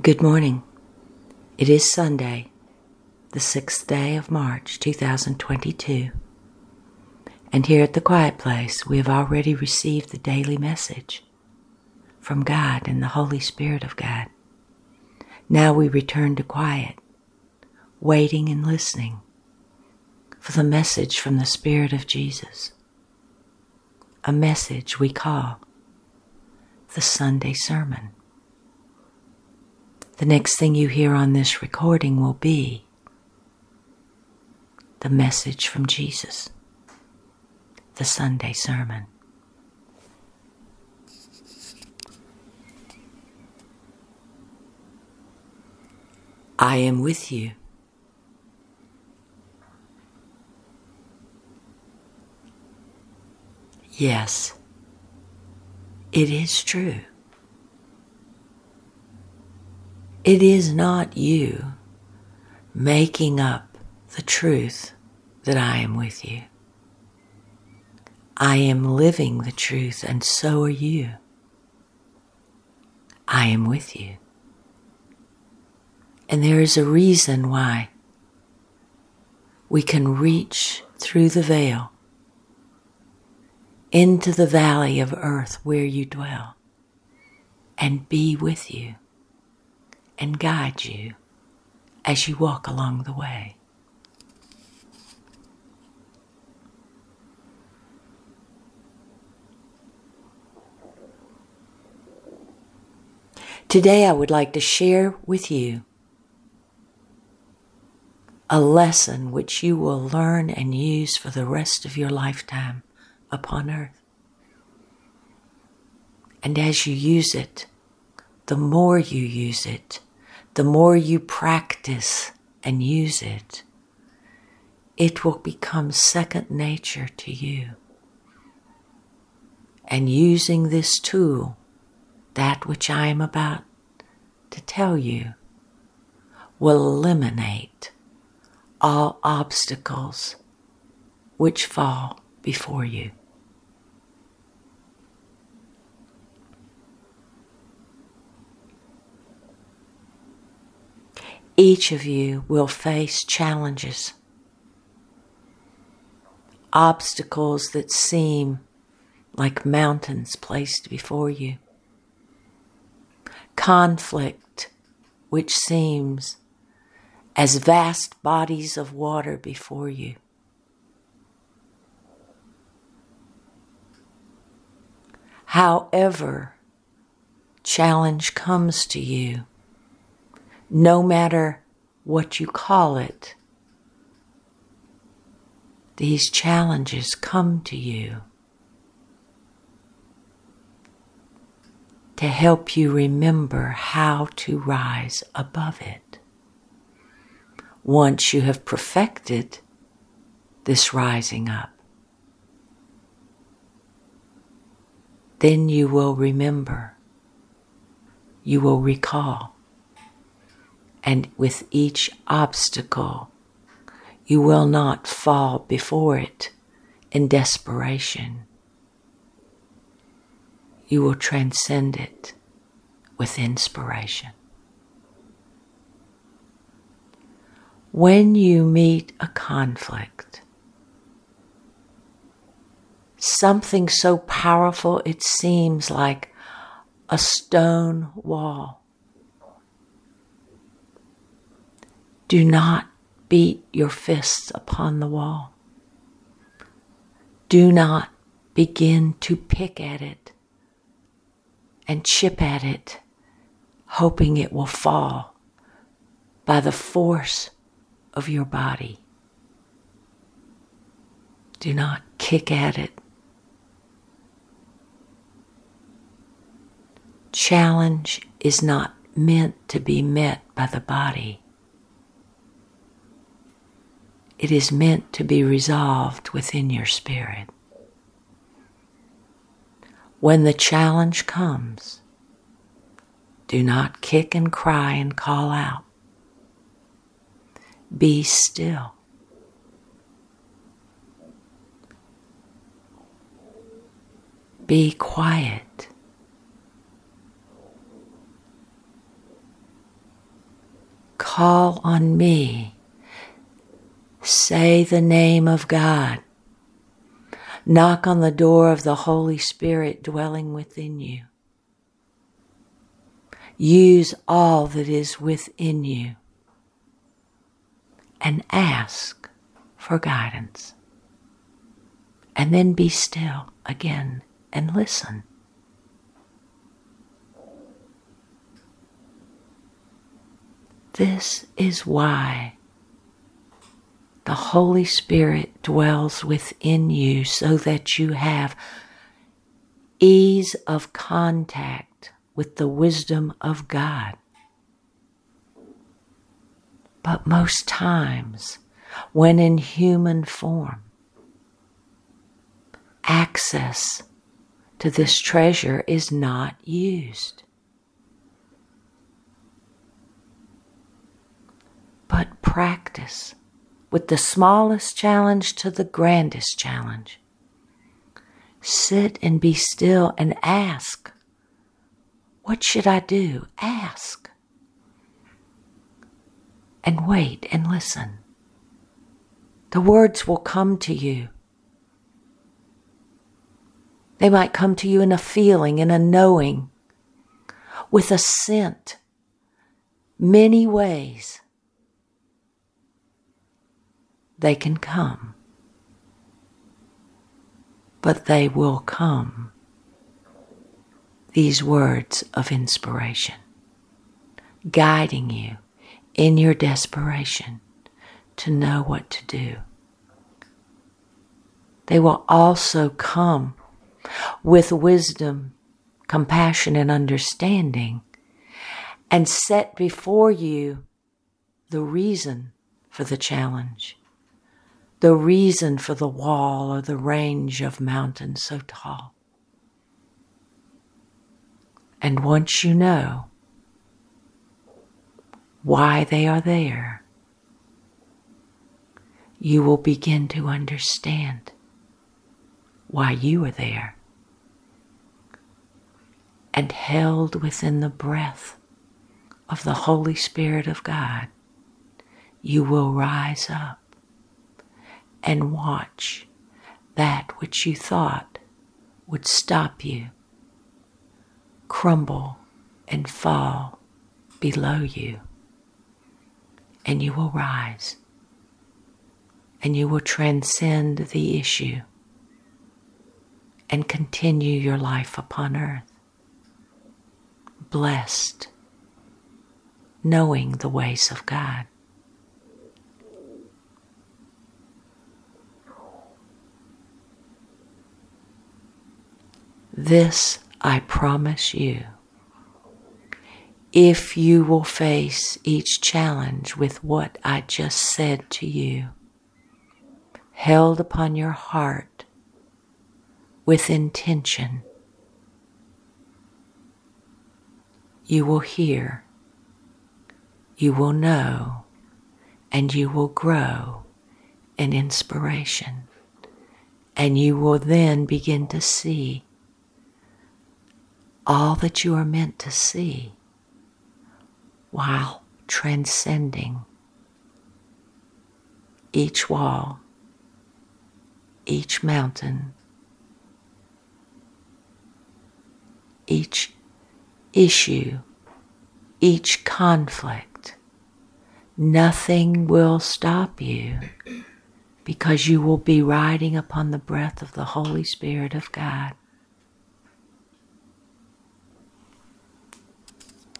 Good morning. It is Sunday, the 6th day of March 2022. And here at the Quiet Place, we have already received the daily message from God and the Holy Spirit of God. Now we return to quiet, waiting and listening for the message from the Spirit of Jesus. A message we call the Sunday Sermon. The next thing you hear on this recording will be the message from Jesus, the Sunday sermon. I am with you. Yes, it is true. It is not you making up the truth that I am with you. I am living the truth, and so are you. I am with you. And there is a reason why we can reach through the veil into the valley of earth where you dwell and be with you and guide you as you walk along the way. Today, I would like to share with you a lesson which you will learn and use for the rest of your lifetime upon earth. And as you use it, the more you use it, the more you practice and use it, it will become second nature to you. And using this tool, that which I am about to tell you, will eliminate all obstacles which fall before you. Each of you will face challenges, obstacles that seem like mountains placed before you, conflict which seems as vast bodies of water before you. However, challenge comes to you no matter what you call it. These challenges come to you to help you remember how to rise above it. Once you have perfected this rising up, then you will remember, you will recall and with each obstacle, you will not fall before it in desperation. You will transcend it with inspiration. When you meet a conflict, something so powerful it seems like a stone wall Do not beat your fists upon the wall. Do not begin to pick at it and chip at it, hoping it will fall by the force of your body. Do not kick at it. Challenge is not meant to be met by the body it is meant to be resolved within your spirit. When the challenge comes, do not kick and cry and call out. Be still. Be quiet. Call on me. Say the name of God. Knock on the door of the Holy Spirit dwelling within you. Use all that is within you and ask for guidance. And then be still again and listen. This is why the Holy Spirit dwells within you so that you have ease of contact with the wisdom of God. But most times, when in human form, access to this treasure is not used. but practice with the smallest challenge to the grandest challenge. Sit and be still and ask, What should I do? Ask. And wait and listen. The words will come to you. They might come to you in a feeling, in a knowing, with a scent, many ways they can come. But they will come. These words of inspiration, guiding you in your desperation to know what to do. They will also come with wisdom, compassion, and understanding and set before you the reason for the challenge the reason for the wall or the range of mountains so tall. And once you know why they are there, you will begin to understand why you are there. And held within the breath of the Holy Spirit of God, you will rise up and watch that which you thought would stop you crumble and fall below you. And you will rise and you will transcend the issue and continue your life upon earth. Blessed, knowing the ways of God. This I promise you. If you will face each challenge with what I just said to you, held upon your heart with intention, you will hear, you will know, and you will grow in inspiration. And you will then begin to see all that you are meant to see while transcending each wall, each mountain, each issue, each conflict. Nothing will stop you because you will be riding upon the breath of the Holy Spirit of God